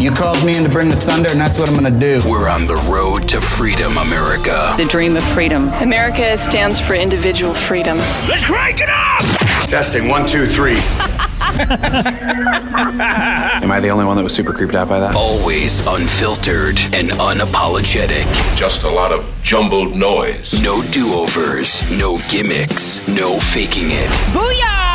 You called me in to bring the thunder, and that's what I'm going to do. We're on the road to freedom, America. The dream of freedom. America stands for individual freedom. Let's crank it up! Testing one, two, three. Am I the only one that was super creeped out by that? Always unfiltered and unapologetic. Just a lot of jumbled noise. No do overs, no gimmicks, no faking it. Booyah!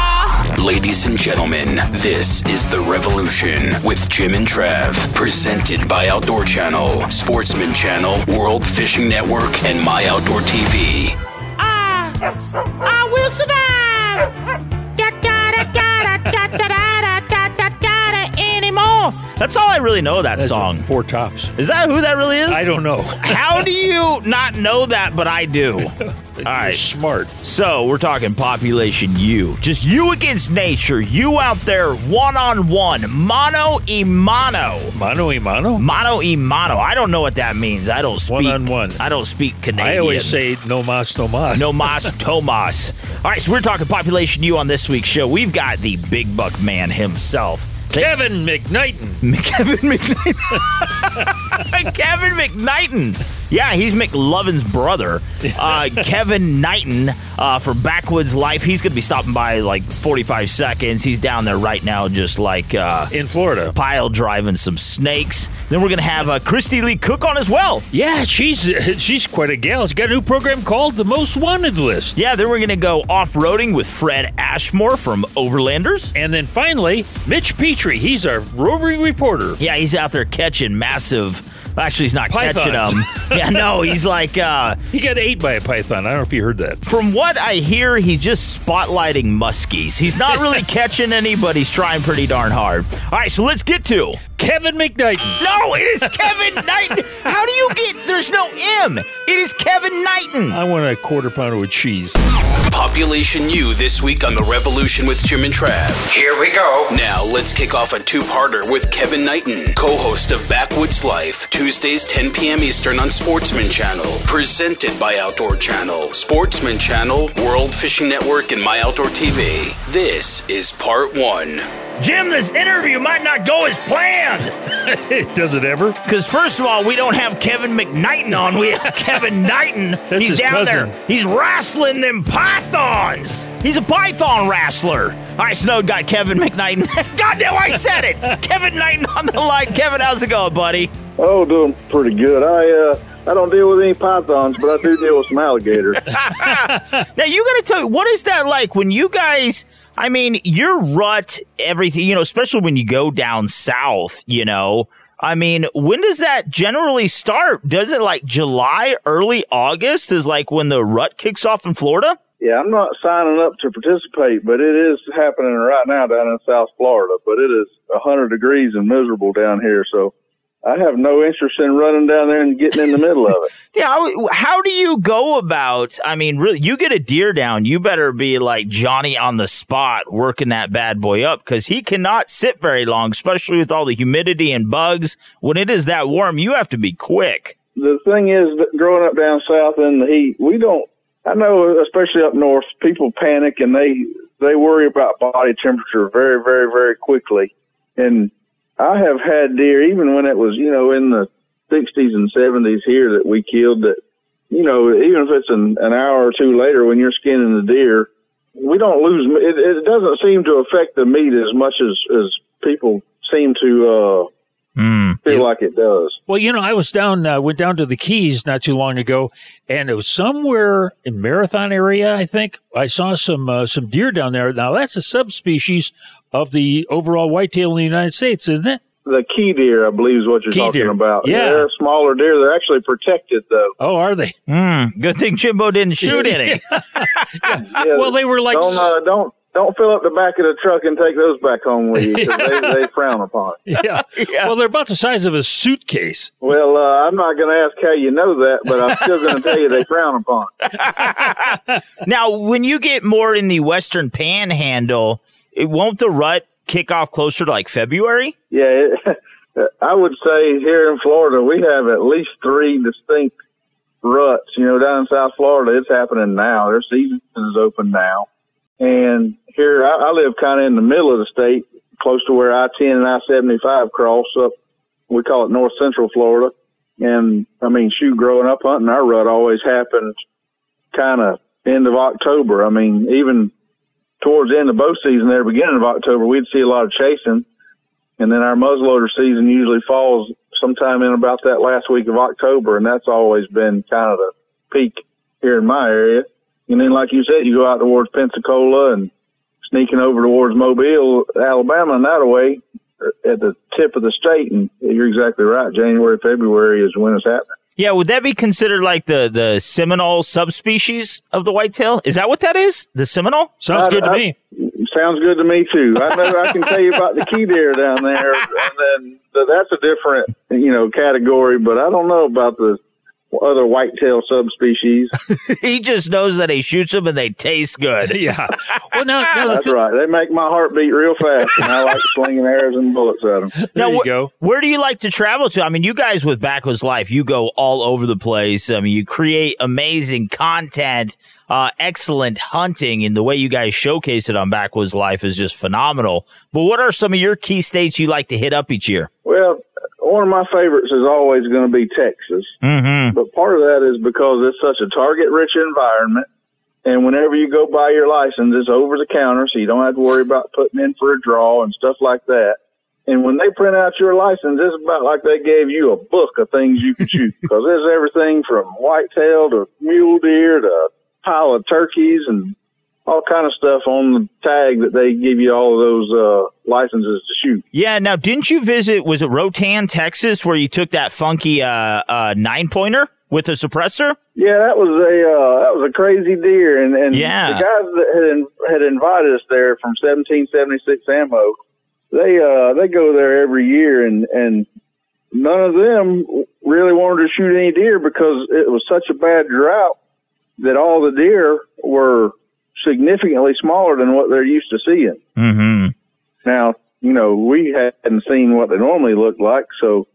Ladies and gentlemen, this is The Revolution with Jim and Trav, presented by Outdoor Channel, Sportsman Channel, World Fishing Network, and My Outdoor TV. I, I That's all I really know of that song. Four tops. Is that who that really is? I don't know. How do you not know that, but I do? All right. Smart. So we're talking population you. Just you against nature. You out there one on one. Mono e mono. Mano y mano? Mono e mono. I don't know what that means. I don't speak. One-on-one. I don't speak Canadian. I always say no mas, no mas. No mas Tomas. All right, so we're talking population you on this week's show. We've got the big buck man himself. Kevin McKnighton. Kevin McKnighton. Kevin McKnighton. Yeah, he's McLovin's brother. Uh, Kevin Knighton uh, for Backwoods Life. He's going to be stopping by like 45 seconds. He's down there right now, just like uh, In Florida. pile driving some snakes. Then we're going to have uh, Kristy Lee Cook on as well. Yeah, she's she's quite a gal. She's got a new program called The Most Wanted List. Yeah, then we're going to go off roading with Fred Ashmore from Overlanders. And then finally, Mitch Petrie. He's our roving reporter. Yeah, he's out there catching massive. Actually, he's not catching them. Yeah, no, he's like. uh He got ate by a python. I don't know if you heard that. From what I hear, he's just spotlighting muskies. He's not really catching any, but he's trying pretty darn hard. All right, so let's get to. Kevin McKnighton. No, it is Kevin Knighton. How do you get? There's no M. It is Kevin Knighton. I want a quarter pounder with cheese. Population U this week on The Revolution with Jim and Trav. Here we go. Now, let's kick off a two parter with Kevin Knighton, co host of Backwoods Life, Tuesdays 10 p.m. Eastern on Sportsman Channel. Presented by Outdoor Channel, Sportsman Channel, World Fishing Network, and My Outdoor TV. This is part one. Jim, this interview might not go as planned. Does it ever? Because first of all, we don't have Kevin McKnighton on. We have Kevin Knighton. That's He's his down cousin. there. He's wrestling them pythons. He's a python wrestler. All right, so now we got Kevin McKnighton. God damn, I said it. Kevin Knighton on the line. Kevin, how's it going, buddy? Oh, doing pretty good. I uh, I don't deal with any pythons, but I do deal with some alligators. Now you got to tell me what is that like when you guys? I mean, your rut, everything. You know, especially when you go down south. You know, I mean, when does that generally start? Does it like July, early August? Is like when the rut kicks off in Florida? yeah, I'm not signing up to participate, but it is happening right now down in South Florida. But it is a hundred degrees and miserable down here, so I have no interest in running down there and getting in the middle of it. Yeah, how, how do you go about? I mean, really, you get a deer down, you better be like Johnny on the spot working that bad boy up because he cannot sit very long, especially with all the humidity and bugs. When it is that warm, you have to be quick. the thing is growing up down south in the heat, we don't. I know, especially up north, people panic and they they worry about body temperature very, very, very quickly. And I have had deer, even when it was, you know, in the 60s and 70s here that we killed. That, you know, even if it's an, an hour or two later when you're skinning the deer, we don't lose. It, it doesn't seem to affect the meat as much as as people seem to uh, feel like it does. Well, you know, I was down, uh, went down to the Keys not too long ago, and it was somewhere in Marathon area, I think. I saw some uh, some deer down there. Now that's a subspecies of the overall whitetail in the United States, isn't it? the key deer, I believe, is what you're Key talking deer. about. Yeah. they're smaller deer. They're actually protected, though. Oh, are they? Mm, good thing Jimbo didn't shoot any. Yeah, Well, they were like don't uh, don't don't fill up the back of the truck and take those back home with you 'cause they, they frown upon it. yeah. Well, they're about the size of a suitcase. Well, uh, I'm not going to ask how you know that, but I'm still going to tell you they frown upon it. now, when you get more in the Western Panhandle, it won't the rut kick off closer to like February? Yeah, it, I would say here in Florida we have at least three distinct ruts. You know, down in South Florida, it's happening now. Their season is open now, and here I, I live kind of in the middle of the state, close to where I ten and I seventy five cross up. We call it North Central Florida, and I mean, shoot, growing up hunting, our rut always happened kind of end of October. I mean, even towards the end of bow season, there, beginning of October, we'd see a lot of chasing and then our muzzleloader season usually falls sometime in about that last week of October, and that's always been kind of the peak here in my area. And then, like you said, you go out towards Pensacola and sneaking over towards Mobile, Alabama, and that away uh, at the tip of the state. And you're exactly right. January, February is when it's happening. Yeah, would that be considered like the the Seminole subspecies of the whitetail? Is that what that is? The Seminole? Sounds I- good to I- me. Sounds good to me too. I know I can tell you about the key deer down there, and then th- that's a different, you know, category. But I don't know about the other whitetail subspecies. he just knows that he shoots them and they taste good. Yeah. Well, now, now That's right. They make my heart beat real fast, and I like slinging arrows and bullets at them. there Now, you wh- go. Where do you like to travel to? I mean, you guys with Backwoods Life, you go all over the place. I mean, you create amazing content, uh, excellent hunting, and the way you guys showcase it on Backwoods Life is just phenomenal. But what are some of your key states you like to hit up each year? Well, one of my favorites is always going to be Texas, Mm-hmm. but part of that is because it's such a target-rich environment. And whenever you go buy your license, it's over the counter, so you don't have to worry about putting in for a draw and stuff like that. And when they print out your license, it's about like they gave you a book of things you can shoot because there's everything from whitetail to mule deer to pile of turkeys and all kind of stuff on the tag that they give you all of those uh, licenses to shoot. Yeah. Now, didn't you visit? Was it Rotan, Texas, where you took that funky uh, uh, nine pointer with a suppressor? Yeah, that was a uh, that was a crazy deer, and and Yeah. the guys that had in, had invited us there from 1776 ammo, they uh they go there every year, and and none of them really wanted to shoot any deer because it was such a bad drought that all the deer were significantly smaller than what they're used to seeing. Mm-hmm. Now, you know, we hadn't seen what they normally look like, so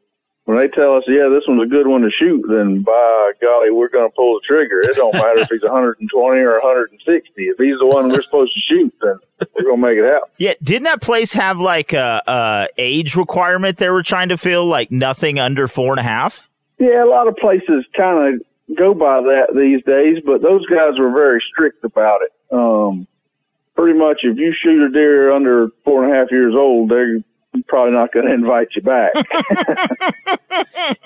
when they tell us, yeah, this one's a good one to shoot, then by golly, we're going to pull the trigger. It don't matter if he's 120 or 160. If he's the one we're supposed to shoot, then we're going to make it happen. Yeah, didn't that place have like a, a age requirement they were trying to fill, like nothing under four and a half? Yeah, a lot of places kind of go by that these days, but those guys were very strict about it. Um, pretty much, if you shoot a deer under four and a half years old, they're probably not going to invite you back.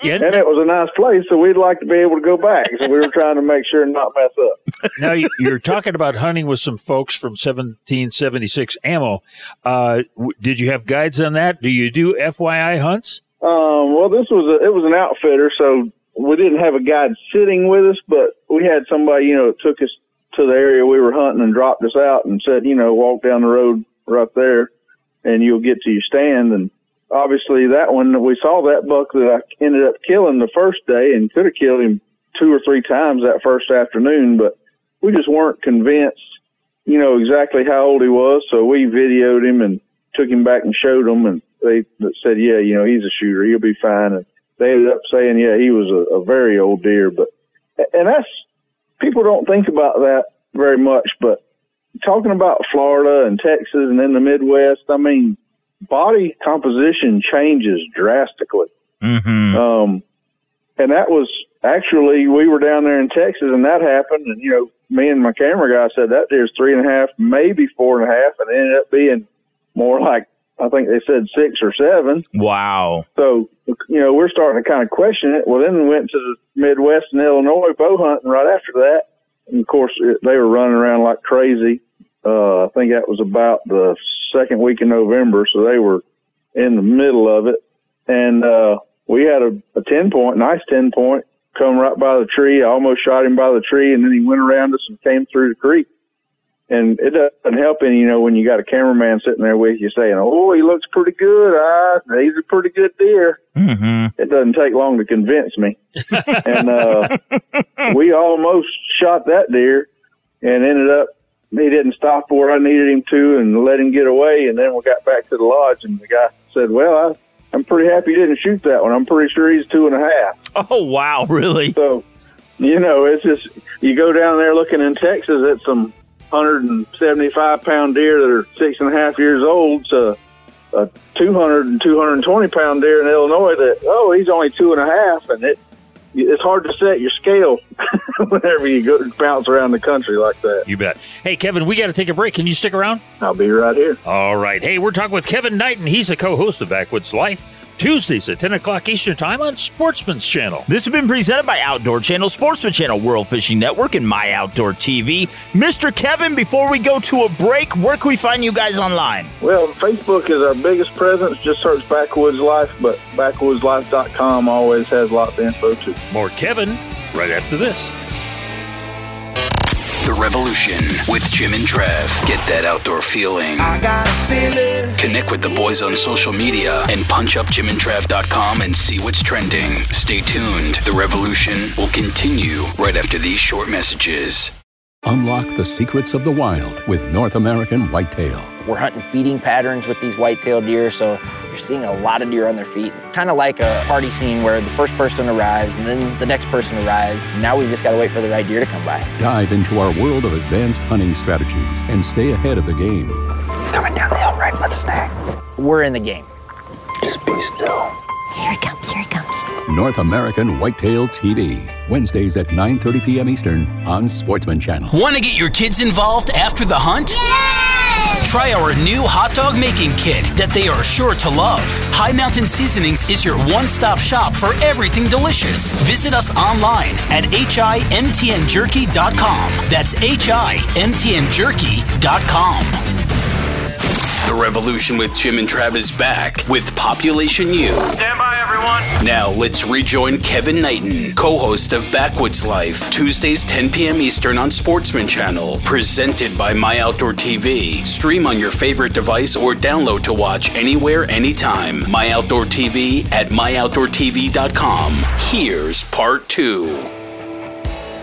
Yeah, and it was a nice place, so we'd like to be able to go back. So we were trying to make sure and not mess up. now you- you're talking about hunting with some folks from 1776 ammo. Uh, did you have guides on that? Do you do DIY hunts? Um, well, this was a, it was an outfitter, so we didn't have a guide sitting with us, but we had somebody, you know, took us to the area we were hunting and dropped us out and said, you know, walk down the road right there and you'll get to your stand. And obviously that one, we saw that buck that I ended up killing the first day and could have killed him two or three times that first afternoon, but we just weren't convinced, you know, exactly how old he was. So we videoed him and took him back and showed them and they said, yeah, you know, he's a shooter. He'll be fine. And they ended up saying, yeah, he was a, a very old deer, but, and that's, people don't think about that very much, but talking about Florida and Texas and in the Midwest, I mean, body composition changes drastically. Mm-hmm. Um, and that was actually, we were down there in Texas and that happened. And, you know, me and my camera guy said that deer's three and a half, maybe four and a half, and it ended up being more like, I think they said six or seven. Wow. So, you know, we're starting to kind of question it. Well, then we went to the Midwest and Illinois bow hunting right after that. And of course, it, they were running around like crazy. Uh, I think that was about the second week in November. So they were in the middle of it. and uh, we had a, a ten point, nice ten point, come right by the tree. I almost shot him by the tree, and then he went around us and came through the creek. And it doesn't help any, you know, when you got a cameraman sitting there with you saying, "Oh, he looks pretty good. Ah, he's a pretty good deer." Mm-hmm. It doesn't take long to convince me. and uh, we almost shot that deer, and ended up he didn't stop where I needed him to, and let him get away. And then we got back to the lodge, and the guy said, "Well, I, I'm pretty happy you didn't shoot that one. I'm pretty sure he's two and a half." Oh wow, really? So, you know, it's just you go down there looking in Texas at some 175 pound deer that are six and a half years old to a 200 and 220 pound deer in Illinois that oh he's only two and a half and it it's hard to set your scale whenever you go bounce around the country like that. You bet. Hey, Kevin, we got to take a break. Can you stick around? I'll be right here. All right. Hey, we're talking with Kevin Knighton. He's the co-host of Backwoods Life. Tuesdays at 10 o'clock Eastern Time on Sportsman's Channel. This has been presented by Outdoor Channel, Sportsman Channel, World Fishing Network, and My Outdoor TV. Mr. Kevin, before we go to a break, where can we find you guys online? Well, Facebook is our biggest presence. Just search Backwoods Life, but backwoodslife.com always has lots of info too. More Kevin right after this. The Revolution with Jim and Trav. Get that outdoor feeling. I got a feeling. Connect with the boys on social media and punchupjimandtrav.com and see what's trending. Stay tuned. The Revolution will continue right after these short messages. Unlock the secrets of the wild with North American Whitetail. We're hunting feeding patterns with these white-tailed deer, so you're seeing a lot of deer on their feet. Kind of like a party scene where the first person arrives and then the next person arrives. Now we've just got to wait for the right deer to come by. Dive into our world of advanced hunting strategies and stay ahead of the game. Coming down the hill right by the stack. We're in the game. Just be still. Here it comes, here it comes. North American Whitetail TV. Wednesdays at 9.30 p.m. Eastern on Sportsman Channel. Want to get your kids involved after the hunt? Try our new hot dog making kit that they are sure to love. Hi Mountain Seasonings is your one stop shop for everything delicious. Visit us online at himtnjerky.com. That's himtnjerky.com. The Revolution with Jim and Trav is back with Population U. Stand by, everyone. Now let's rejoin Kevin Knighton, co-host of Backwoods Life, Tuesdays 10 p.m. Eastern on Sportsman Channel, presented by My Outdoor TV. Stream on your favorite device or download to watch anywhere, anytime. My Outdoor TV at myoutdoortv.com. Here's part two.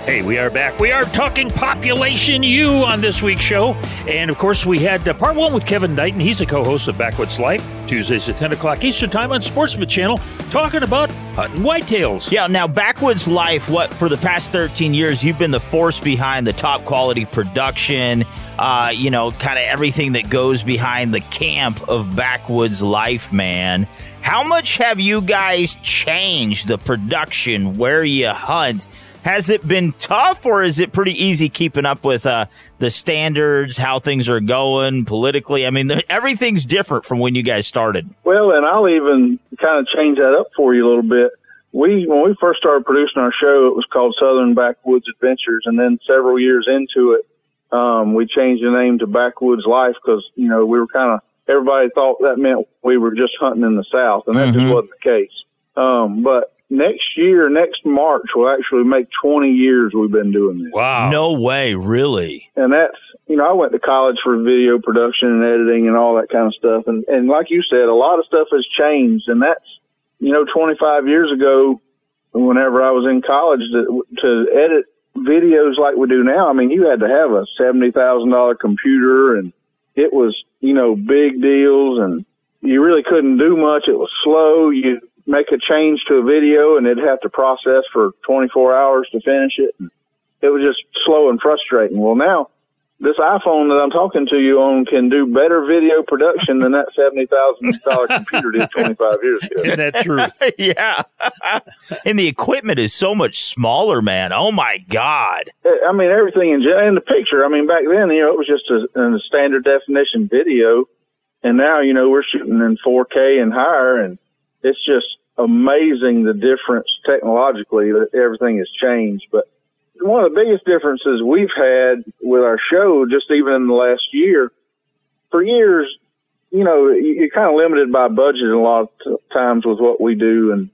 Hey, we are back. We are talking Population U on this week's show. And of course, we had uh, part one with Kevin Knighton. He's a co host of Backwoods Life, Tuesdays at 10 o'clock Eastern Time on Sportsman Channel, talking about hunting whitetails. Yeah, now Backwoods Life, what for the past 13 years, you've been the force behind the top quality production, uh, you know, kind of everything that goes behind the camp of Backwoods Life, man. How much have you guys changed the production, where you hunt? Has it been tough, or is it pretty easy keeping up with uh, the standards, how things are going politically? I mean, the, everything's different from when you guys started. Well, and I'll even kind of change that up for you a little bit. We when we first started producing our show, it was called Southern Backwoods Adventures, and then several years into it, um, we changed the name to Backwoods Life because you know we were kind of everybody thought that meant we were just hunting in the South, and that Mm-hmm. just wasn't the case. Um, but next year, next March, will actually make 20 years we've been doing this. Wow. No way, really. And that's, you know, I went to college for video production and editing and all that kind of stuff. And, and like you said, a lot of stuff has changed. And that's, you know, 25 years ago, whenever I was in college, to, to edit videos like we do now, I mean, you had to have a $70,000 computer and it was, you know, big deals and you really couldn't do much. It was slow. You make a change to a video and it'd have to process for 24 hours to finish it. It was just slow and frustrating. Well, now this iPhone that I'm talking to you on can do better video production than that $70,000 computer did 25 years ago. Isn't that true? yeah. and the equipment is so much smaller, man. Oh my God. Eh, I mean, everything in, in the picture. I mean, back then, you know, it was just a, a standard definition video. And now, you know, we're shooting in 4K and higher. And it's just amazing the difference technologically that everything has changed. But one of the biggest differences we've had with our show, just even in the last year, for years, you know, you're kind of limited by budget a lot of times with what we do. And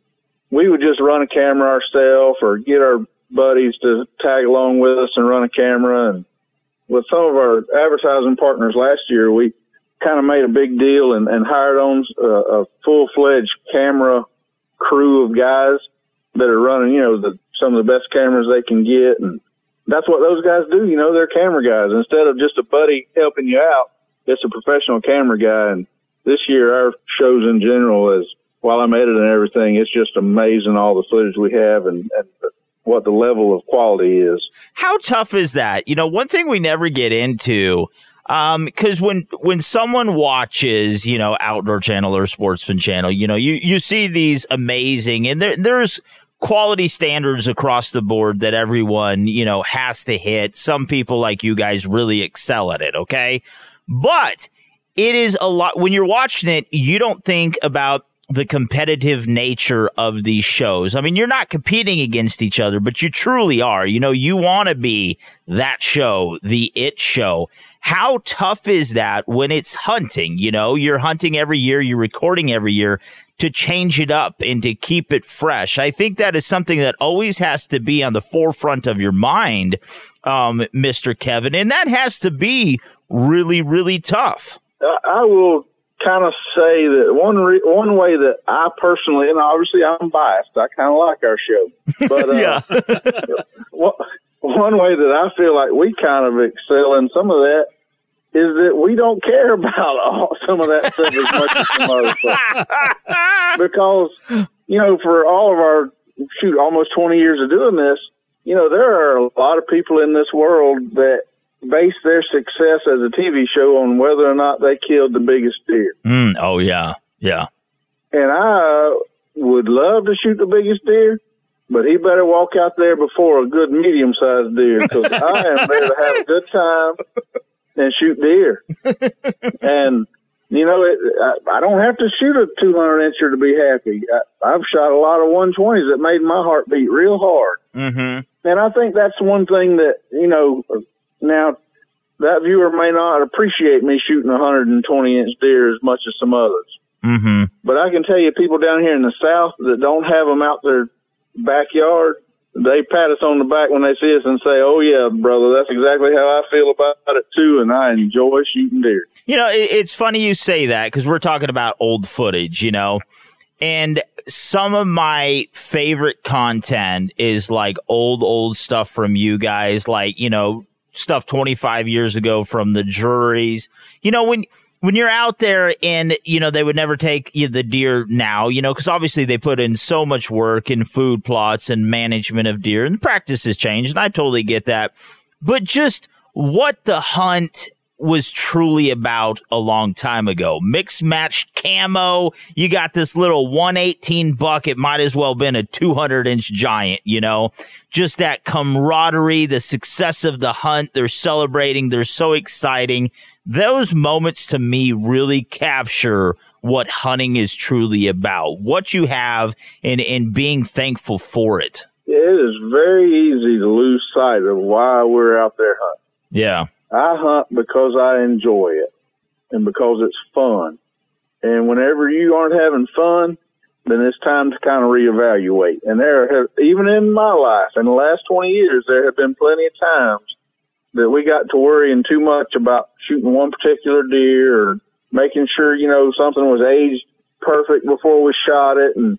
we would just run a camera ourselves or get our buddies to tag along with us and run a camera. And with some of our advertising partners last year, we kind of made a big deal and, and hired on uh, a, a full fledged camera crew of guys that are running, you know, the, some of the best cameras they can get. And that's what those guys do. You know, they're camera guys. Instead of just a buddy helping you out, it's a professional camera guy. And this year, our shows in general is, while I'm editing everything, it's just amazing all the footage we have and, and what the level of quality is. How tough is that? You know, one thing we never get into because um, when when someone watches, you know, Outdoor Channel or Sportsman Channel, you know, you you see these amazing and there there's quality standards across the board that everyone you know has to hit. Some people like you guys really excel at it. Okay, but it is a lot when you're watching it. You don't think about the competitive nature of these shows. I mean, you're not competing against each other, but you truly are. You know, you want to be that show, the it show. How tough is that when it's hunting? You know, you're hunting every year, you're recording every year to change it up and to keep it fresh. I think that is something that always has to be on the forefront of your mind, um, Mr. Kevin. And that has to be really, really tough. I will kind of say that one re- one way that I personally, and obviously I'm biased, I kind of like our show, but uh, yeah. one way that I feel like we kind of excel in some of that is that we don't care about all, some of that stuff as much as some other stuff because you know for all of our shoot almost 20 years of doing this you know there are a lot of people in this world that base their success as a TV show on whether or not they killed the biggest deer. Mm, oh yeah, yeah. And I would love to shoot the biggest deer, but he better walk out there before a good medium sized deer because I am there to have a good time and shoot deer. and you know, it, I, I don't have to shoot a 200 incher to be happy. I, I've shot a lot of 120s that made my heart beat real hard. Mm-hmm. And I think that's one thing that, you know, now, that viewer may not appreciate me shooting a 120 inch deer as much as some others. Mm-hmm. But I can tell you, people down here in the South that don't have them out their backyard, they pat us on the back when they see us and say, "Oh yeah, brother, that's exactly how I feel about it too, and I enjoy shooting deer." You know, it's funny you say that because we're talking about old footage. You know, and some of my favorite content is like old, old stuff from you guys, like you know stuff 25 years ago from the Drurys. You know, when when you're out there and you know they would never take you the deer now, you know, because obviously they put in so much work in food plots and management of deer, and the practices change, and I totally get that. But just what the hunt was truly about a long time ago. Mixed matched camo. You got this little 118 buck. It might as well have been a 200 inch giant, you know, just that camaraderie, the success of the hunt. They're celebrating. They're so exciting. Those moments to me really capture what hunting is truly about, what you have and, and being thankful for it. It is very easy to lose sight of why we're out there hunting. Yeah. I hunt because I enjoy it and because it's fun. And whenever you aren't having fun, then it's time to kind of reevaluate. And there have, even in my life, in the last 20 years, there have been plenty of times that we got to worrying too much about shooting one particular deer or making sure, you know, something was aged perfect before we shot it. And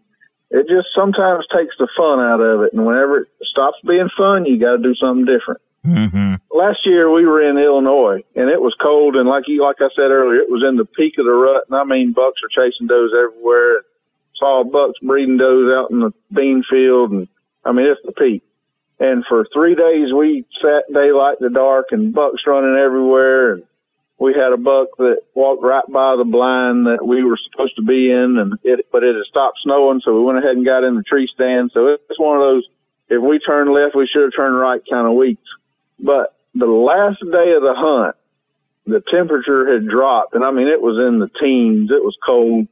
it just sometimes takes the fun out of it. And whenever it stops being fun, you got to do something different. Mm-hmm. Last year we were in Illinois and it was cold and like you, like I said earlier, it was in the peak of the rut and I mean bucks are chasing does everywhere. Saw bucks breeding does out in the bean field and I mean it's the peak. And for three days we sat daylight to dark and bucks running everywhere and we had a buck that walked right by the blind that we were supposed to be in and it but it had stopped snowing so we went ahead and got in the tree stand. So it's one of those if we turned left we should have turned right kind of weeks. But the last day of the hunt, the temperature had dropped, and I mean it was in the teens. It was cold.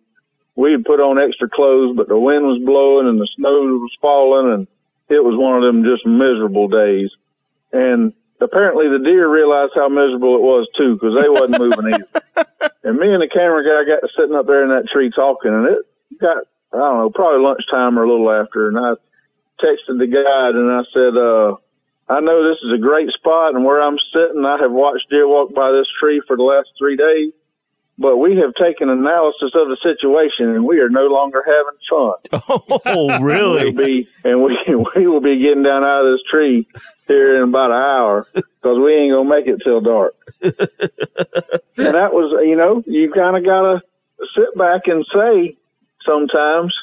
We had put on extra clothes, but the wind was blowing and the snow was falling, and it was one of them just miserable days. And apparently the deer realized how miserable it was too, because they wasn't moving either. and me and the camera guy got sitting up there in that tree talking, and it got I don't know probably lunchtime or a little after, and I texted the guide and I said, uh, I know this is a great spot, and where I'm sitting, I have watched deer walk by this tree for the last three days but we have taken analysis of the situation and we are no longer having fun. Oh, really? we'll be, and we we will be getting down out of this tree here in about an hour because we ain't gonna make it till dark. and that was, you know, you kind of gotta sit back and say sometimes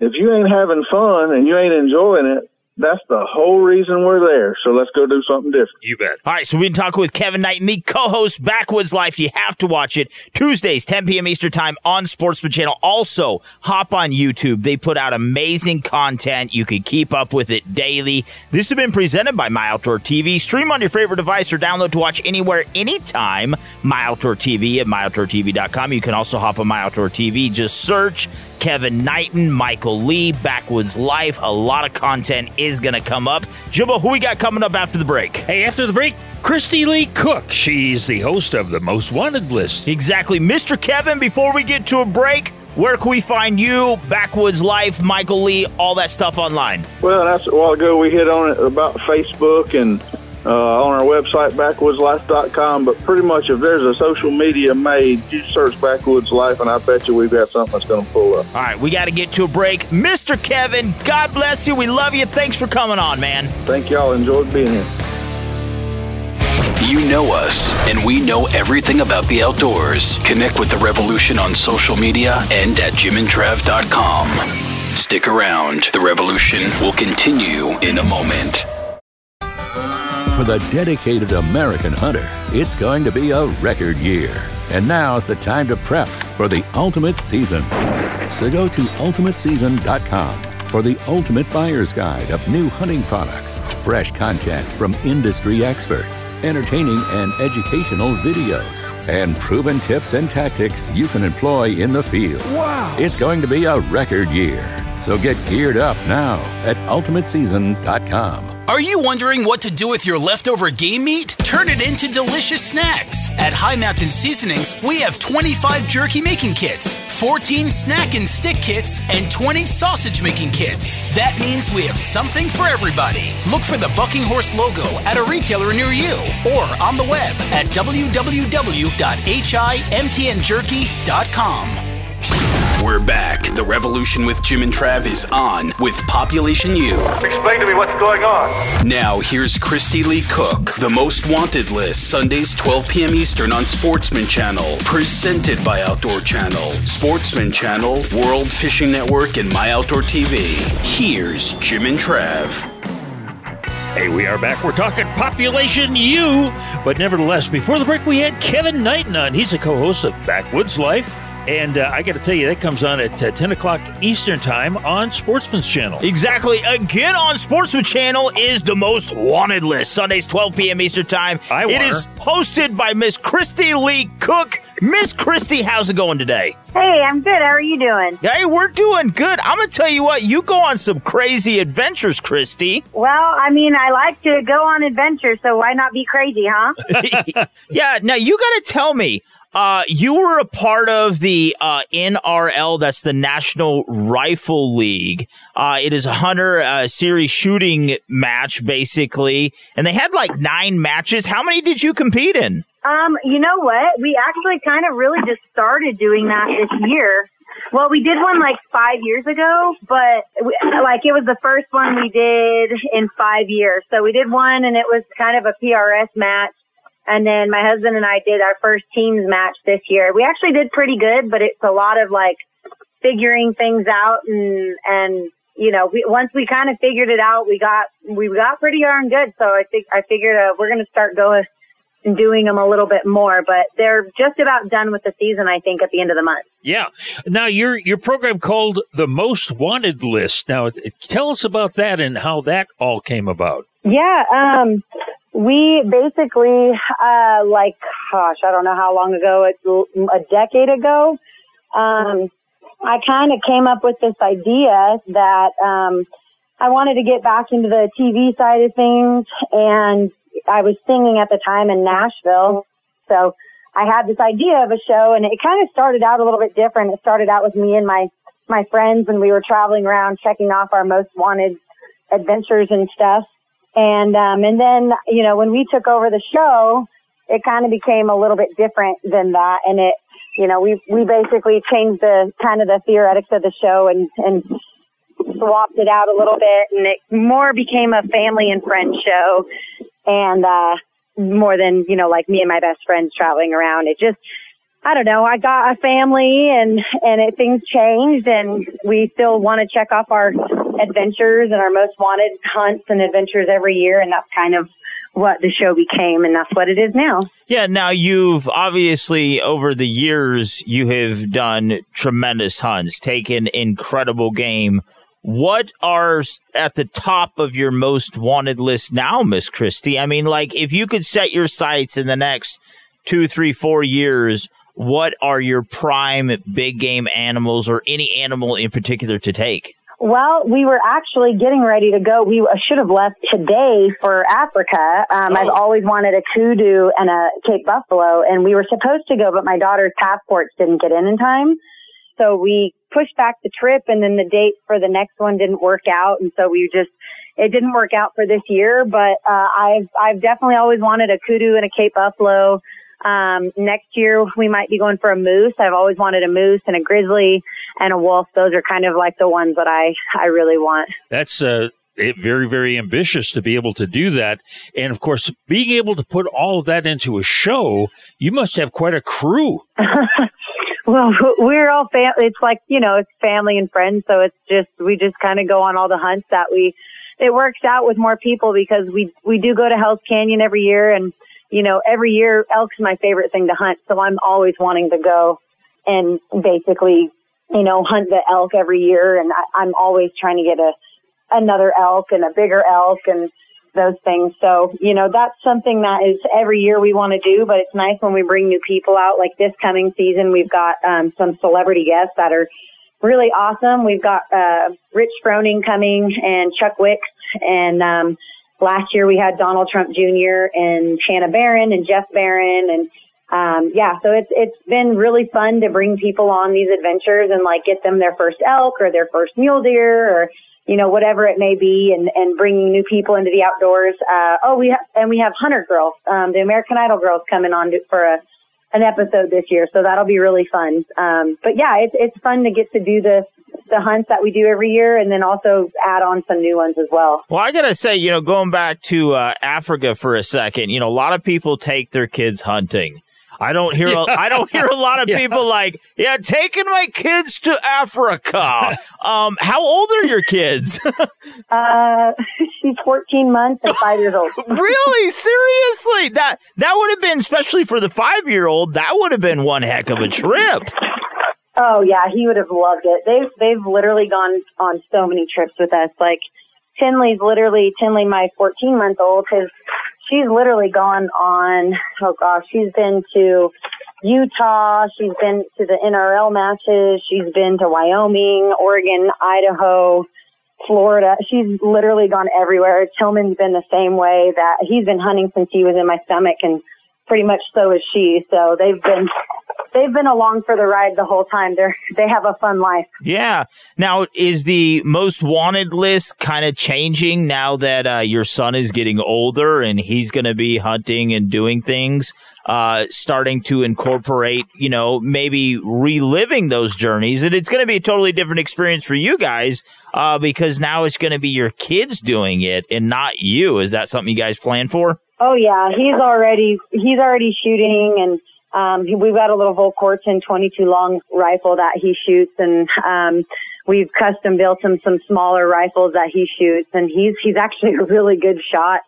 if you ain't having fun and you ain't enjoying it, that's the whole reason we're there. So let's go do something different. You bet. All right, so we've been talking with Kevin Knighton, the co-host Backwoods Life. You have to watch it Tuesdays, 10 p.m. Eastern Time on Sportsman Channel. Also, hop on YouTube. They put out amazing content. You can keep up with it daily. This has been presented by My Outdoor TV. Stream on your favorite device or download to watch anywhere, anytime. My Outdoor TV at myoutdoortv.com. You can also hop on My Outdoor TV. Just search Kevin Knighton, Michael Lee, Backwoods Life. A lot of content is going to come up. Jimbo, who we got coming up after the break? Hey, after the break, Kristy Lee Cook. She's the host of the Most Wanted list. Exactly. Mr. Kevin, before we get to a break, where can we find you, Backwoods Life, Michael Lee, all that stuff online? Well, that's a while ago we hit on it about Facebook and uh, on our website, backwoodslife.com. But pretty much if there's a social media made, you search Backwoods Life, and I bet you we've got something that's going to pull up. All right, we got to get to a break. Mr. Kevin, God bless you. We love you. Thanks for coming on, man. Thank y'all. Enjoyed being here. You know us, and we know everything about the outdoors. Connect with the revolution on social media and at jimandtrav.com. Stick around. The revolution will continue in a moment. For the dedicated American hunter, it's going to be a record year. And now's the time to prep for the ultimate season. So go to ultimateseason.com for the ultimate buyer's guide of new hunting products, fresh content from industry experts, entertaining and educational videos, and proven tips and tactics you can employ in the field. Wow! It's going to be a record year. So get geared up now at ultimateseason.com. Are you wondering what to do with your leftover game meat? Turn it into delicious snacks. At Hi Mountain Seasonings, we have 25 jerky making kits, 14 snack and stick kits, and 20 sausage making kits. That means we have something for everybody. Look for the Bucking Horse logo at a retailer near you or on the web at www.himtnjerky.com. We're back. The revolution with Jim and Trav is on with Population U. Explain to me what's going on. Now, here's Kristy Lee Cook, the most wanted list, Sundays, 12 p.m. Eastern on Sportsman Channel. Presented by Outdoor Channel, Sportsman Channel, World Fishing Network, and My Outdoor TV. Here's Jim and Trav. Hey, we are back. We're talking Population U. But nevertheless, before the break, we had Kevin Knighton on. He's a co host of Backwoods Life. And uh, I got to tell you, that comes on at uh, 10 o'clock Eastern Time on Sportsman's Channel. Exactly. Again on Sportsman Channel is the most wanted list. Sundays, 12 p.m. Eastern Time. I It want hosted by Miss Kristy Lee Cook. Miss Kristy, how's it going today? Hey, I'm good. How are you doing? Hey, we're doing good. I'm going to tell you what, you go on some crazy adventures, Kristy. Well, I mean, I like to go on adventures, so why not be crazy, huh? yeah, now you got to tell me. Uh, you were a part of the uh, NRL, that's the National Rifle League. Uh, it is a hunter uh, series shooting match, basically, and they had like nine matches. How many did you compete in? Um, you know what? We actually kind of really just started doing that this year. Well, we did one like five years ago, but we, like it was the first one we did in five years. So we did one and it was kind of a PRS match. And then my husband and I did our first teams match this year. We actually did pretty good, but it's a lot of like figuring things out and, and, you know, we, once we kind of figured it out, we got, we got pretty darn good. So I think, I figured, uh, we're going to start going and doing them a little bit more, but they're just about done with the season, I think, at the end of the month. Yeah. Now, your your program called the Most Wanted List. Now, tell us about that and how that all came about. Yeah, um, we basically, uh, like, gosh, I don't know how long ago, it's a decade ago, um, I kind of came up with this idea that, um, I wanted to get back into the TV side of things and I was singing at the time in Nashville. So I had this idea of a show and it kind of started out a little bit different. It started out with me and my, my friends and we were traveling around checking off our most wanted adventures and stuff. And, um, and then, you know, when we took over the show, it kind of became a little bit different than that. And it, you know, we, we basically changed the kind of the theoretics of the show and, and swapped it out a little bit and it more became a family and friend show. And, uh, more than, you know, like me and my best friends traveling around. It just, I don't know. I got a family and, and it, things changed and we still want to check off our adventures and our most wanted hunts and adventures every year. And that's kind of what the show became. And that's what it is now. Yeah. Now you've obviously over the years, you have done tremendous hunts, taken incredible game what are at the top of your most wanted list now, Miss Kristy? I mean, like if you could set your sights in the next two, three, four years, what are your prime big game animals or any animal in particular to take? Well, we were actually getting ready to go. We should have left today for Africa. Um, oh. I've always wanted a kudu and a Cape buffalo, and we were supposed to go, but my daughter's passports didn't get in in time. So we pushed back the trip and then the date for the next one didn't work out. And so we just, it didn't work out for this year, but, uh, I've, I've definitely always wanted a kudu and a Cape Buffalo. Um, next year we might be going for a moose. I've always wanted a moose and a grizzly and a wolf. Those are kind of like the ones that I, I really want. That's, uh, it, very, very ambitious to be able to do that. And of course, being able to put all of that into a show, you must have quite a crew. Well, we're all fam- it's like, you know, it's family and friends. So it's just, we just kind of go on all the hunts that we, it works out with more people because we, we do go to Hell's Canyon every year. And, you know, every year elk's my favorite thing to hunt. So I'm always wanting to go and basically, you know, hunt the elk every year. And I, I'm always trying to get a, another elk and a bigger elk and, those things. So, you know, that's something that is every year we want to do, but it's nice when we bring new people out. Like this coming season, we've got um, some celebrity guests that are really awesome. We've got uh, Rich Froning coming and Chuck Wicks. And um, last year we had Donald Trump Jr. and Shanna Barron and Jeff Barron. And um, yeah, so it's it's been really fun to bring people on these adventures and like get them their first elk or their first mule deer or you know, whatever it may be, and, and bringing new people into the outdoors. Uh, oh, we have, and we have Hunter Girls, um, the American Idol girls coming on to, for a, an episode this year, so that'll be really fun. Um, but yeah, it's it's fun to get to do the the hunts that we do every year, and then also add on some new ones as well. Well, I gotta say, you know, going back to uh, Africa for a second, you know, a lot of people take their kids hunting. I don't hear. Yeah. A, I don't hear a lot of yeah. people like, yeah, taking my kids to Africa. Um, how old are your kids? uh, she's 14 months and five years old. really? Seriously? That that would have been, especially for the five year old, that would have been one heck of a trip. Oh yeah, he would have loved it. They've they've literally gone on so many trips with us. Like Tinley's literally Tinley, my 14 month old, has she's literally gone on, oh gosh, she's been to Utah, she's been to the NRL matches, she's been to Wyoming, Oregon, Idaho, Florida. She's literally gone everywhere. Tillman's been the same way that he's been hunting since he was in my stomach and pretty much so is she. So they've been they've been along for the ride the whole time. They're they have a fun life. Yeah. Now, is the most wanted list kind of changing now that uh, your son is getting older and he's going to be hunting and doing things? Uh, starting to incorporate, you know, maybe reliving those journeys, and it's going to be a totally different experience for you guys uh, because now it's going to be your kids doing it and not you. Is that something you guys plan for? Oh yeah, he's already he's already shooting and um, we've got a little Volquartsen 22 long rifle that he shoots and, um, we've custom built him some smaller rifles that he shoots and he's, he's actually a really good shot.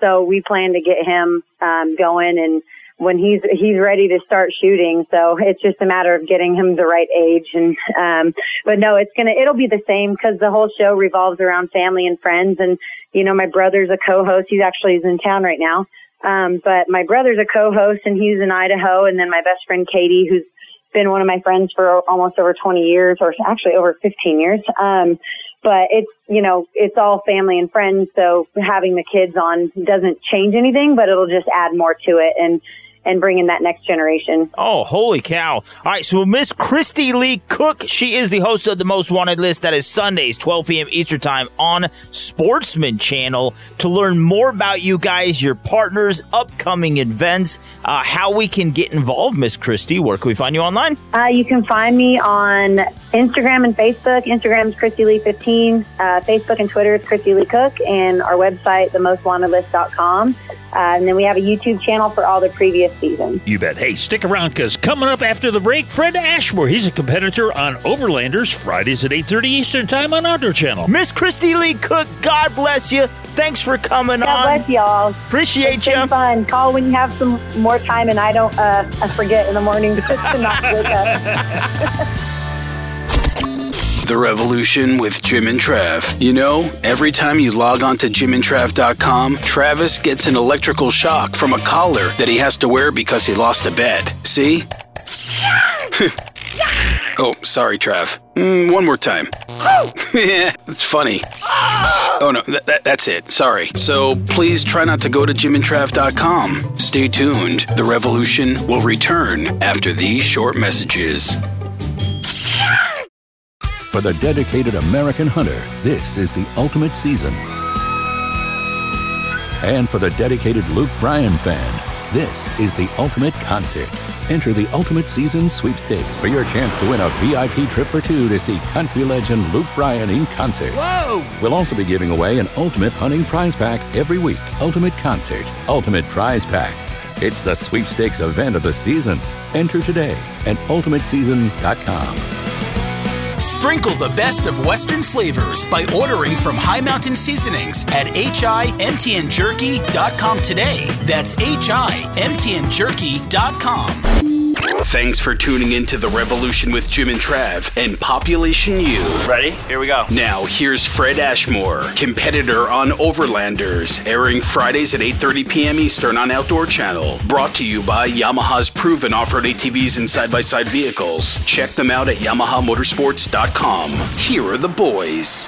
So we plan to get him, um, going and when he's, he's ready to start shooting. So it's just a matter of getting him the right age. And, um, but no, it's to, it'll be the same because the whole show revolves around family and friends. And, you know, my brother's a co-host. He's actually he's in town right now. Um, but my brother's a co-host and he's in Idaho. And then my best friend Katie, who's been one of my friends for almost over 20 years or actually over 15 years. Um, but it's, you know, it's all family and friends. So having the kids on doesn't change anything, but it'll just add more to it. And, and bring in that next generation. Oh, holy cow. All right, so Miss Kristy Lee Cook, she is the host of the Most Wanted list. That is Sundays, 12 p.m. Eastern Time on Sportsman Channel. To learn more about you guys, your partners, upcoming events, uh, how we can get involved, Miss Kristy, where can we find you online? Uh, you can find me on Instagram and Facebook. Instagram is Kristy Lee 15. Uh, Facebook and Twitter is Kristy Lee Cook. And our website, themostwantedlist.com. Uh, and then we have a YouTube channel for all the previous seasons. You bet. Hey, stick around because coming up after the break, Fred Ashmore. He's a competitor on Overlanders Fridays at 8:30 Eastern Time on Outdoor Channel. Miss Kristy Lee Cook, God bless you. Thanks for coming God on. God bless y'all. Appreciate it's you. Been fun. Call when you have some more time, and I don't uh, I forget in the morning to not wake up. The Revolution with Jim and Trav. You know, every time you log on to jimandtrav.com, Travis gets an electrical shock from a collar that he has to wear because he lost a bet. See? oh, sorry, Trav. Mm, one more time. yeah, it's funny. Oh no, th- th- that's it. Sorry. So please try not to go to jimandtrav.com. Stay tuned. The revolution will return after these short messages. For the dedicated American hunter, this is the ultimate season. And for the dedicated Luke Bryan fan, this is the ultimate concert. Enter the Ultimate Season Sweepstakes for your chance to win a VIP trip for two to see country legend Luke Bryan in concert. Whoa! We'll also be giving away an Ultimate Hunting Prize Pack every week. Ultimate Concert, Ultimate Prize Pack. It's the sweepstakes event of the season. Enter today at ultimateseason.com. Sprinkle the best of Western flavors by ordering from Hi Mountain Seasonings at himtnjerky.com today. That's himtnjerky.com. Thanks for tuning in to The Revolution with Jim and Trav and Population U. Ready? Here we go. Now, here's Fred Ashmore, competitor on Overlanders, airing Fridays at 8.30 p.m. Eastern on Outdoor Channel. Brought to you by Yamaha's proven off-road ATVs and side-by-side vehicles. Check them out at yamahamotorsports.com. Here are the boys.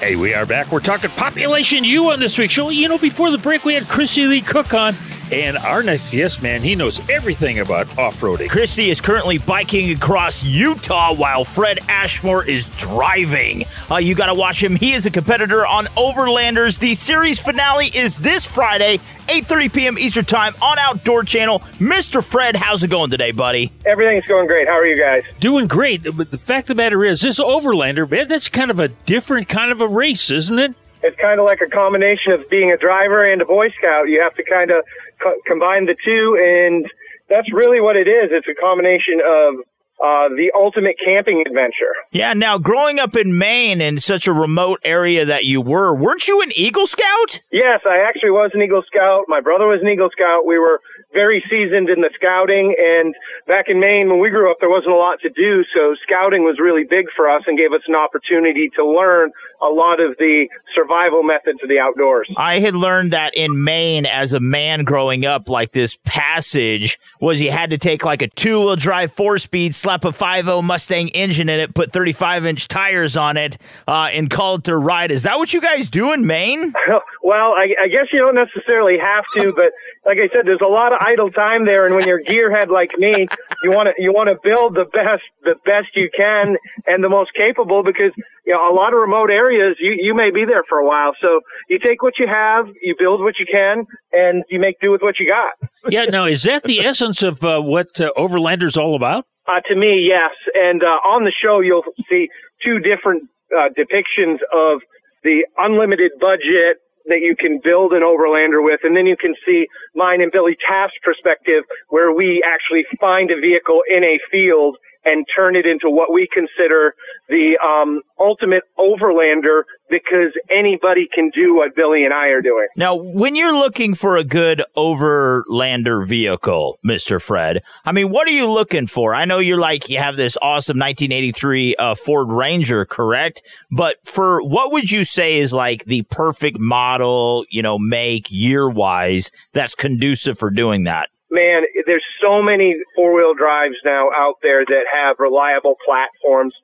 Hey, we are back. We're talking Population U on this week's show. You know, before the break, we had Kristy Lee Cook on. And our next guest, man, he knows everything about off-roading. Kristy is currently biking across Utah while Fred Ashmore is driving. Uh, you got to watch him. He is a competitor on Overlanders. The series finale is this Friday, 8:30 p.m. Eastern Time on Outdoor Channel. Mr. Fred, how's it going today, buddy? Everything's going great. How are you guys? Doing great. But the fact of the matter is, this Overlander, man, that's kind of a different kind of a race, isn't it? It's kind of like a combination of being a driver and a Boy Scout. You have to kind of co- combine the two, and that's really what it is. It's a combination of uh, the ultimate camping adventure. Yeah, now growing up in Maine in such a remote area that you were, weren't you an Eagle Scout? Yes, I actually was an Eagle Scout. My brother was an Eagle Scout. We were very seasoned in the scouting, and back in Maine when we grew up, there wasn't a lot to do, so scouting was really big for us and gave us an opportunity to learn a lot of the survival methods of the outdoors. I had learned that in Maine as a man growing up, like this passage was you had to take like a two wheel drive four speed, slap a 5.0 Mustang engine in it, put 35 inch tires on it, uh, and call it their ride. Is that what you guys do in Maine? well, I, I guess you don't necessarily have to, but like I said, there's a lot of idle time there, and when you're gearhead like me, you want to you want to build the best the best you can and the most capable because you know a lot of remote areas you you may be there for a while. So you take what you have, you build what you can, and you make do with what you got. yeah. Now, is that the essence of uh, what uh, Overlander's all about? Uh, to me, yes. And uh, on the show, you'll see two different uh, depictions of the unlimited budget that you can build an overlander with. And then you can see mine and Billy Taft's perspective where we actually find a vehicle in a field and turn it into what we consider the um, ultimate overlander because anybody can do what Billy and I are doing. Now, when you're looking for a good overlander vehicle, Mr. Fred, I mean, what are you looking for? I know you're like, you have this awesome 1983 uh, Ford Ranger, correct? But for what would you say is like the perfect model, you know, make year wise that's conducive for doing that? Man, there's so many four wheel drives now out there that have reliable platforms.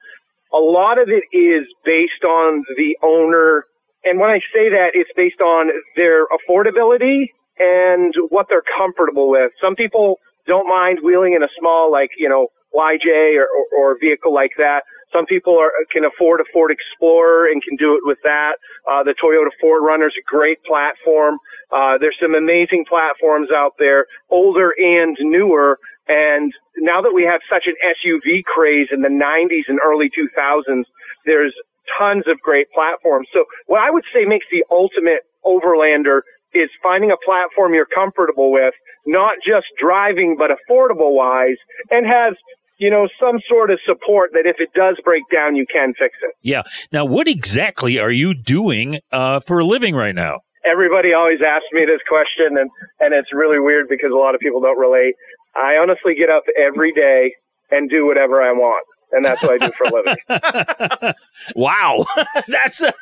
A lot of it is based on the owner. And when I say that, it's based on their affordability and what they're comfortable with. Some people don't mind wheeling in a small, like, you know, YJ or, or, or vehicle like that. Some people are, can afford a Ford Explorer and can do it with that. Uh, the Toyota 4Runner is a great platform. Uh, there's some amazing platforms out there, older and newer. And now that we have such an SUV craze in the 90s and early 2000s, there's tons of great platforms. So what I would say makes the ultimate overlander is finding a platform you're comfortable with, not just driving, but affordable wise, and has you know, some sort of support that if it does break down, you can fix it. Yeah. Now, what exactly are you doing uh, for a living right now? Everybody always asks me this question, and, and it's really weird because a lot of people don't relate. I honestly get up every day and do whatever I want and that's what I do for a living. wow, that's a,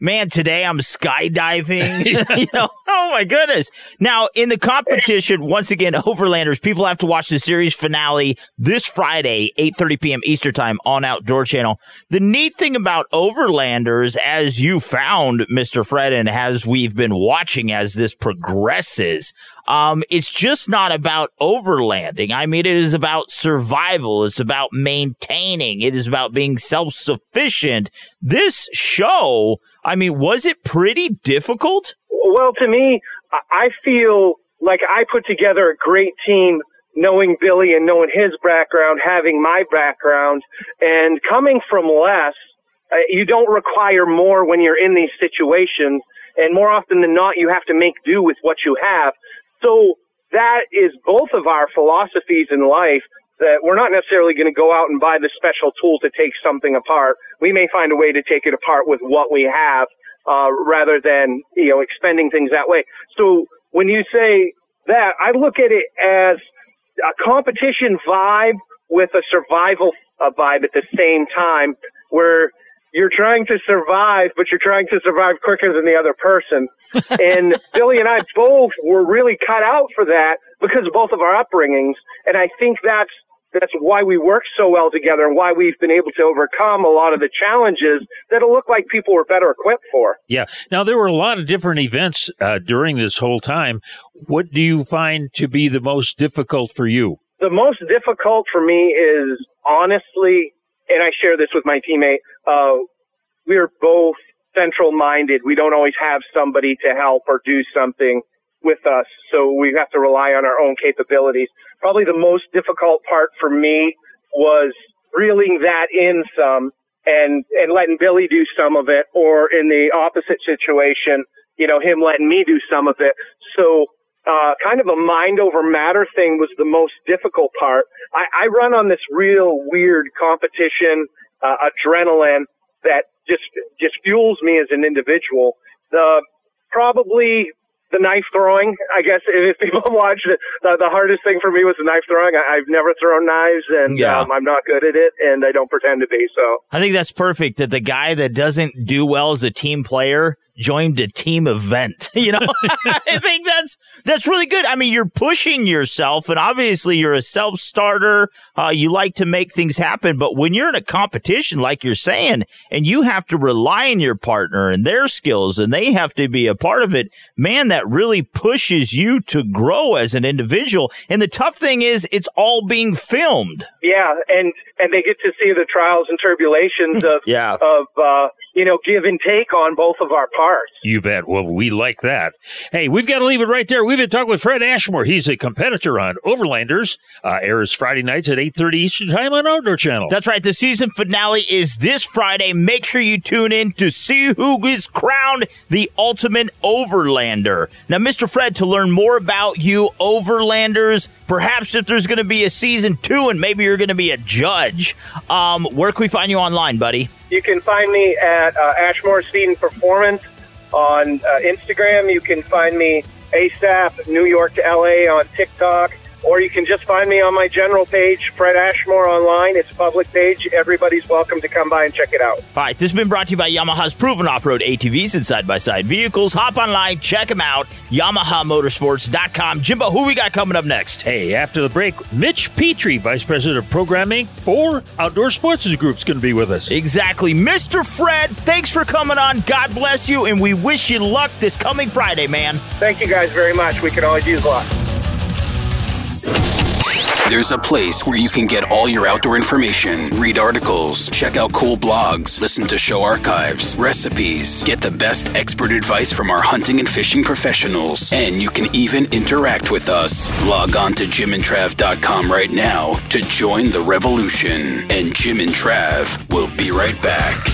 man. Today I'm skydiving. you know, oh my goodness! Now in the competition, once again, Overlanders. People have to watch the series finale this Friday, 8:30 p.m. Eastern Time on Outdoor Channel. The neat thing about Overlanders, as you found, Mister Fred, and as we've been watching as this progresses, um, it's just not about overlanding. I mean, it is about survival. It's about maintaining. It is about being self sufficient. This show, I mean, was it pretty difficult? Well, to me, I feel like I put together a great team knowing Billy and knowing his background, having my background, and coming from less, uh, you don't require more when you're in these situations. And more often than not, you have to make do with what you have. So that is both of our philosophies in life that we're not necessarily going to go out and buy the special tool to take something apart. We may find a way to take it apart with what we have, uh, rather than, you know, expending things that way. So when you say that, I look at it as a competition vibe with a survival uh, vibe at the same time where you're trying to survive, but you're trying to survive quicker than the other person. and Billy and I both were really cut out for that because of both of our upbringings. And I think that's that's why we work so well together and why we've been able to overcome a lot of the challenges that'll look like people were better equipped for. Yeah. Now, there were a lot of different events uh, during this whole time. What do you find to be the most difficult for you? The most difficult for me is honestly and I share this with my teammate, uh, we're both central minded. We don't always have somebody to help or do something with us. So we have to rely on our own capabilities. Probably the most difficult part for me was reeling that in some and, and letting Billy do some of it or in the opposite situation, you know, him letting me do some of it. So uh, kind of a mind over matter thing was the most difficult part. I, I run on this real weird competition, uh, adrenaline that just, just fuels me as an individual. The, probably the knife throwing. I guess if people watch it, the, the hardest thing for me was the knife throwing. I, have never thrown knives, and yeah. um, I'm not good at it, and I don't pretend to be. So I think that's perfect. That the guy that doesn't do well as a team player joined a team event. You know, I think that's that's really good. I mean, you're pushing yourself, and obviously you're a self starter. Uh, you like to make things happen, but when you're in a competition, like you're saying, and you have to rely on your partner and their skills, and they have to be a part of it, man, that really pushes you to grow as an individual. And the tough thing is, it's all being filmed. Yeah, and and they get to see the trials and tribulations of yeah. of uh, you know give and take on both of our parts. You bet. Well, we like that. Hey, we've got to leave it right there. We've been talking with Fred Ashmore. He's a competitor on Overlanders. Uh, airs Friday nights at eight thirty Eastern Time on Outdoor Channel. That's right. The season finale is this Friday. Make sure you tune in to see who is crowned the ultimate Overlander. Now, Mr. Fred, to learn more about you Overlanders, perhaps if there's going to be a season two, and maybe you're going to be a judge Judge. Um, where can we find you online, buddy? You can find me at uh, Ashmore Speed and Performance on uh, Instagram. You can find me ASAP New York to LA on TikTok. Or you can just find me on my general page, Fred Ashmore online. It's a public page. Everybody's welcome to come by and check it out. All right, this has been brought to you by Yamaha's proven off-road ATVs and side-by-side vehicles. Hop online, check them out, YamahaMotorsports.com. Jimbo, who we got coming up next? Hey, after the break, Mitch Petrie, Vice President of Programming for Outdoor Sports Group, is going to be with us. Exactly. Mr. Fred, thanks for coming on. God bless you, and we wish you luck this coming Friday, man. Thank you guys very much. We can always use luck. There's a place where you can get all your outdoor information, read articles, check out cool blogs, listen to show archives, recipes, get the best expert advice from our hunting and fishing professionals, and you can even interact with us. Log on to jimandtrav.com right now to join the revolution. And Jim and Trav will be right back.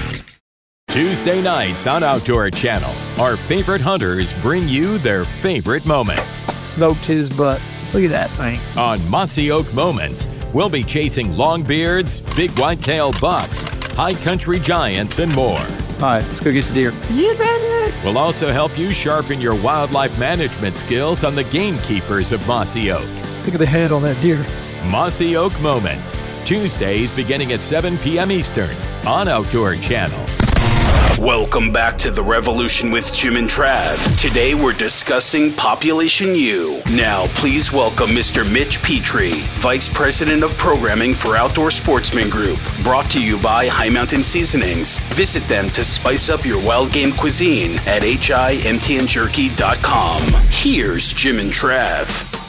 Tuesday nights on Outdoor Channel, our favorite hunters bring you their favorite moments. Smoked his butt. Look at that thing. On Mossy Oak Moments, we'll be chasing longbeards, big whitetail bucks, high country giants, and more. All right, let's go get the deer. You ready? We'll also help you sharpen your wildlife management skills on the gamekeepers of Mossy Oak. Look at the head on that deer. Mossy Oak Moments, Tuesdays beginning at 7 p.m. Eastern on Outdoor Channel. Welcome back to the Revolution with Jim and Trav. Today we're discussing Population U. Now, please welcome Mr. Mitch Petrie, Vice President of Programming for Outdoor Sportsman Group. Brought to you by Hi Mountain Seasonings. Visit them to spice up your wild game cuisine at himtnjerky.com. Here's Jim and Trav.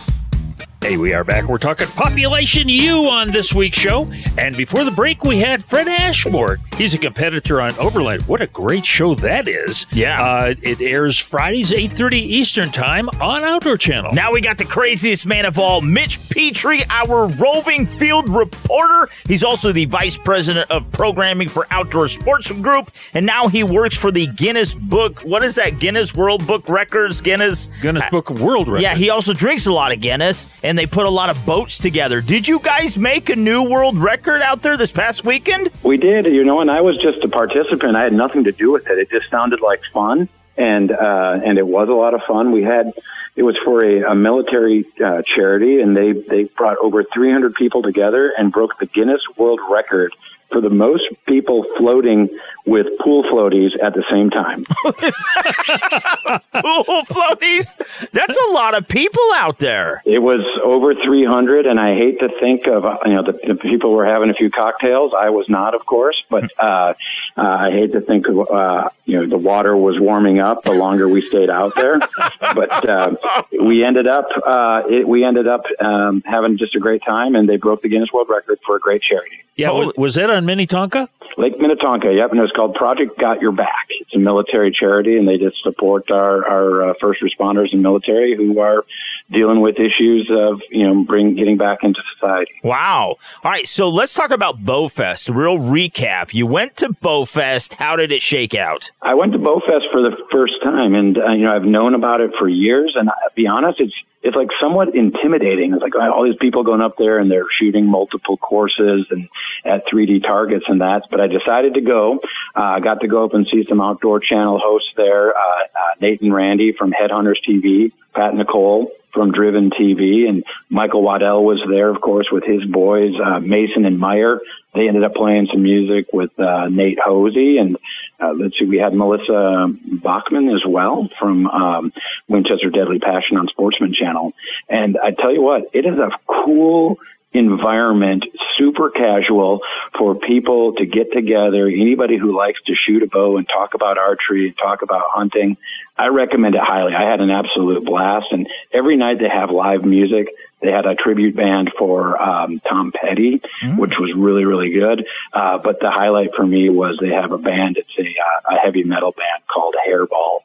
Hey, we are back. We're talking Population U on this week's show. And before the break, we had Fred Ashmore. He's a competitor on Overland. What a great show that is. Yeah. Uh, it airs Fridays, 8.30 Eastern Time on Outdoor Channel. Now we got the craziest man of all, Mitch Petrie, our roving field reporter. He's also the vice president of programming for Outdoor Sports Group. And now he works for the Guinness Book. What is that? Guinness World Book Records? Guinness? Guinness Book of World Records. Yeah, he also drinks a lot of Guinness. And they put a lot of boats together. Did you guys make a new world record out there this past weekend? We did, you know, and I was just a participant. I had nothing to do with it. It just sounded like fun, and uh, and it was a lot of fun. We had it was for a, a military uh, charity, and they they brought over 300 people together and broke the Guinness World Record for the most people floating with pool floaties at the same time. pool floaties? That's a lot of people out there. It was over 300, and I hate to think of you know the, the people were having a few cocktails. I was not, of course, but uh, uh, I hate to think of uh, you know the water was warming up the longer we stayed out there. but uh, we ended up uh, it, we ended up um, having just a great time, and they broke the Guinness World Record for a great charity. Yeah, was, was that on Minnetonka? Lake Minnetonka, yep, and it was called Project Got Your Back. It's a military charity, and they just support our our uh, first responders and military who are dealing with issues of you know bring getting back into society. Wow! All right, so let's talk about Bowfest. Real recap. You went to Bowfest. How did it shake out? I went to Bowfest for the first time, and uh, you know I've known about it for years. And I'll be honest, it's it's like somewhat intimidating. It's like all these people going up there and they're shooting multiple courses and at 3D targets and that. But I decided to go. I uh, got to go up and see some outdoor channel hosts there. Uh, uh, Nathan Randy from Headhunters TV, Pat Nicole from Driven TV, and Michael Waddell was there, of course, with his boys, uh, Mason and Meyer. They ended up playing some music with uh, Nate Hosie, and uh, let's see, we had Melissa Bachman as well from um, Winchester Deadly Passion on Sportsman Channel. And I tell you what, it is a cool environment, super casual for people to get together. Anybody who likes to shoot a bow and talk about archery and talk about hunting, I recommend it highly. I had an absolute blast, and every night they have live music. They had a tribute band for um, Tom Petty, mm. which was really, really good. Uh, but the highlight for me was they have a band. It's a, uh, a heavy metal band called Hairball.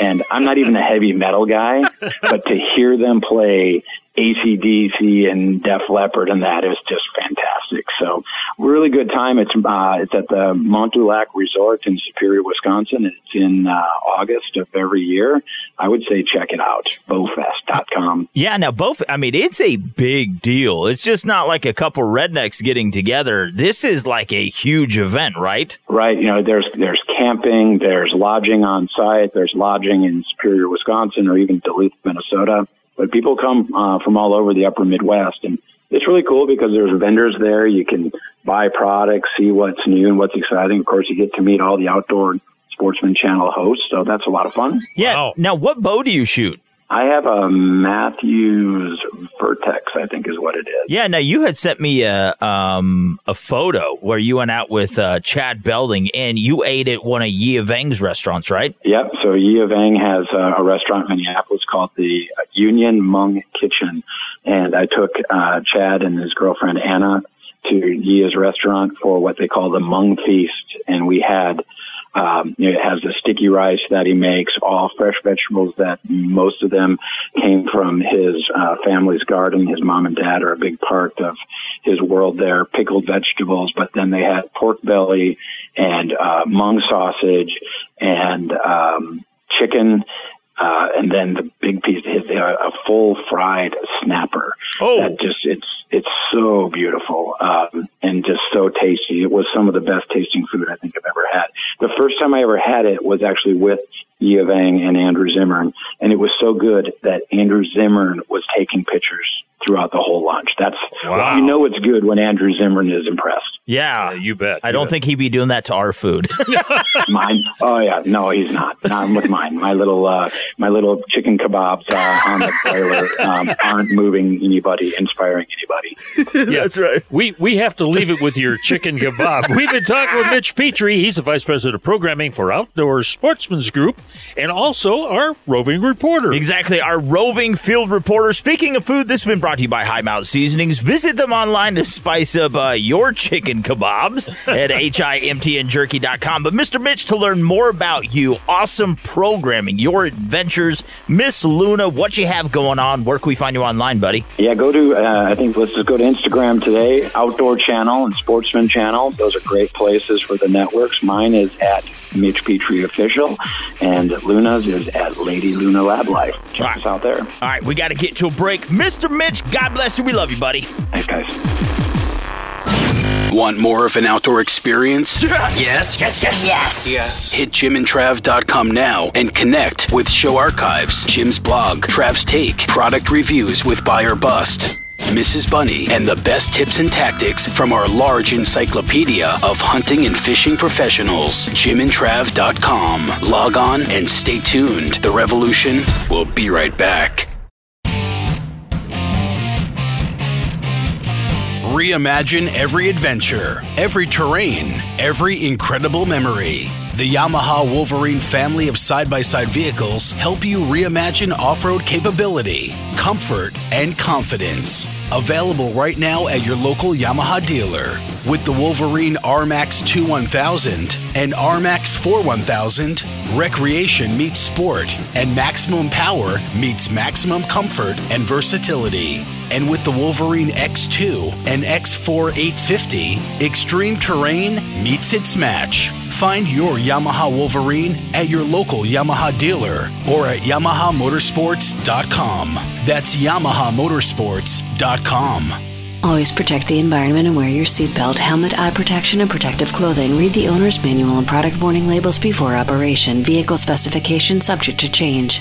And I'm not even a heavy metal guy, but to hear them play ACDC and Def Leppard and that is just fantastic. So really good time. It's uh, it's at the Mont du Lac Resort in Superior, Wisconsin. It's in uh, August of every year. I would say check it out, bowfest.com. Yeah, now both I mean it's a big deal. It's just not like a couple rednecks getting together. This is like a huge event, right? Right. You know, there's there's camping, there's lodging on site, there's lodging in Superior, Wisconsin or even Duluth, Minnesota but people come uh, from all over the upper Midwest. And it's really cool because there's vendors there. You can buy products, see what's new and what's exciting. Of course, you get to meet all the outdoor Sportsman Channel hosts, so that's a lot of fun. Yeah. Now, what bow do you shoot? I have a Mathews Vertx, I think is what it is. Yeah. Now you had sent me a um a photo where you went out with uh, Chad Belding and you ate at one of Yia Vang's restaurants, right? Yep. So Yia Vang has uh, a restaurant in Minneapolis called the Union Hmong Kitchen, and I took uh, Chad and his girlfriend Anna to Yia's restaurant for what they call the Hmong Feast, and we had um, it has the sticky rice that he makes, all fresh vegetables that most of them came from his uh, family's garden. His mom and dad are a big part of his world there. Pickled vegetables, but then they had pork belly and uh, Hmong sausage and um, chicken uh, and then the big piece is a full fried snapper. Oh, that just it's it's so beautiful um, and just so tasty. It was some of the best tasting food I think I've ever had. The first time I ever had it was actually with Yia Vang and Andrew Zimmern, and it was so good that Andrew Zimmern was taking pictures throughout the whole lunch. That's Wow. you know it's good when Andrew Zimmern is impressed. Yeah, you bet. I don't think he'd be doing that to our food. mine. Oh yeah, no, he's not. Not with mine. My little, uh, my little chicken kebabs uh, on the broiler um, aren't moving anybody, inspiring anybody. Yeah, that's right. We we have to leave it with your chicken kebab. We've been talking with Mitch Petrie. He's the vice president of programming for Outdoor Sportsman's Group, and also our roving reporter. Exactly, our roving field reporter. Speaking of food, this has been brought to you by High Mount Seasonings. Visit them online to spice up uh, your chicken kebabs at himtnjerky.com. But Mr. Mitch, to learn more about you, awesome programming, your adventures, Miss Luna, what you have going on, where can we find you online, buddy? Yeah, go to. Uh, I think let's just go to Instagram today. Outdoor Channel and Sportsman Channel. Those are great places for the networks. Mine is at Mitch Petrie Official, and Luna's is at Lady Luna Lab Life. Check us out there. All right, we got to get to a break. Mr. Mitch, God bless you. We love you, buddy. Thanks, guys. Want more of an outdoor experience? Yes. Yes, yes, yes. Yes. Yes. Hit jimandtrav.com now and connect with show archives, Jim's blog, Trav's take, product reviews with buy or bust. Mrs. Bunny, and the best tips and tactics from our large encyclopedia of hunting and fishing professionals. JimandTrav.com. Log on and stay tuned. The revolution will be right back. Reimagine every adventure, every terrain, every incredible memory. The Yamaha Wolverine family of side by side vehicles help you reimagine off road capability, comfort, and confidence. Available right now at your local Yamaha dealer. With the Wolverine RMAX 2 1000 and RMAX 4 1000, recreation meets sport, and maximum power meets maximum comfort and versatility. And with the Wolverine X2 and X4 850, extreme terrain meets its match. Find your Yamaha Wolverine at your local Yamaha dealer or at YamahaMotorsports.com. That's YamahaMotorsports.com. Always protect the environment and wear your seatbelt, helmet, eye protection, and protective clothing. Read the owner's manual and product warning labels before operation. Vehicle specifications subject to change.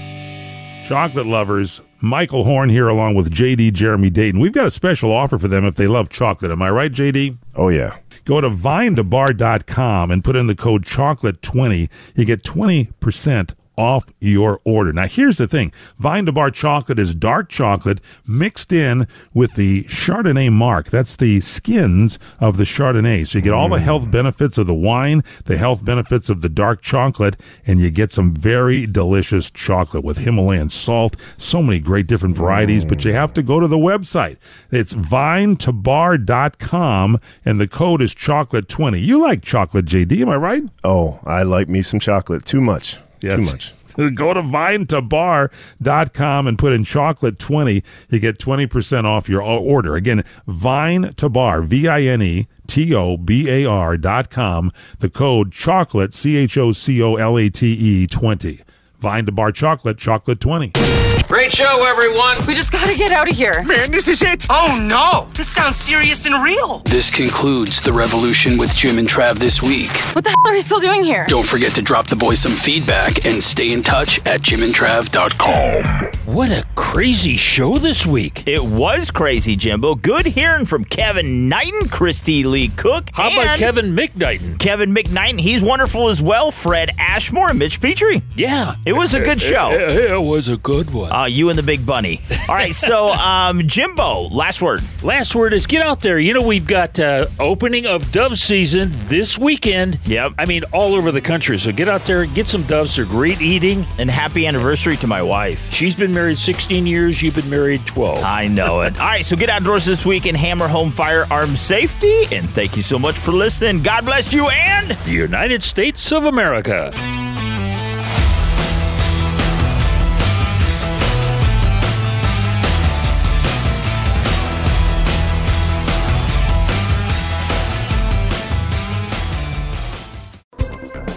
Chocolate lovers, Michael Horn here along with JD Jeremy Dayton. We've got a special offer for them if they love chocolate. Am I right, JD? Oh, yeah. Go to vinetobar.com and put in the code chocolate20. You get 20% off your order. Now, here's the thing Vine to Bar chocolate is dark chocolate mixed in with the Chardonnay marc. That's the skins of the Chardonnay. So you get all the mm. health benefits of the wine, the health benefits of the dark chocolate, and you get some very delicious chocolate with Himalayan salt. So many great different varieties, but you have to go to the website. It's vinetobar.com, and the code is chocolate20. You like chocolate, JD, am I right? Oh, I like me some chocolate. Too much. Yes. Too much. Go to vinetobar.com and put in chocolate 20. You get 20% off your order. Again, vine to bar, V I N E T O B A R dot com. The code chocolate, C H O C O L A T E 20. Vine to bar chocolate, chocolate 20. Great show, everyone. We just gotta get out of here. Man, this is it. Oh no, this sounds serious and real. This concludes the revolution with Jim and Trav this week. What the hell are we still doing here? Don't forget to drop the boys some feedback and stay in touch at jimandtrav.com. What a crazy show this week. It was crazy, Jimbo. Good hearing from Kevin Knighton, Kristy Lee Cook. How about and Kevin McKnighton? Kevin McKnighton, he's wonderful as well. Fred Ashmore and Mitch Petrie. Yeah. It was a good show. It, it was a good one. Uh, you and the big bunny. All right, so um, Jimbo, last word. Last word is get out there. You know, we've got uh, opening of dove season this weekend. Yep. I mean, all over the country. So get out there, get some doves. They're great eating. And happy anniversary to my wife. She's been married 16 years. You've been married 12. I know it. All right, so get outdoors this week and hammer home firearm safety. And thank you so much for listening. God bless you and the United States of America.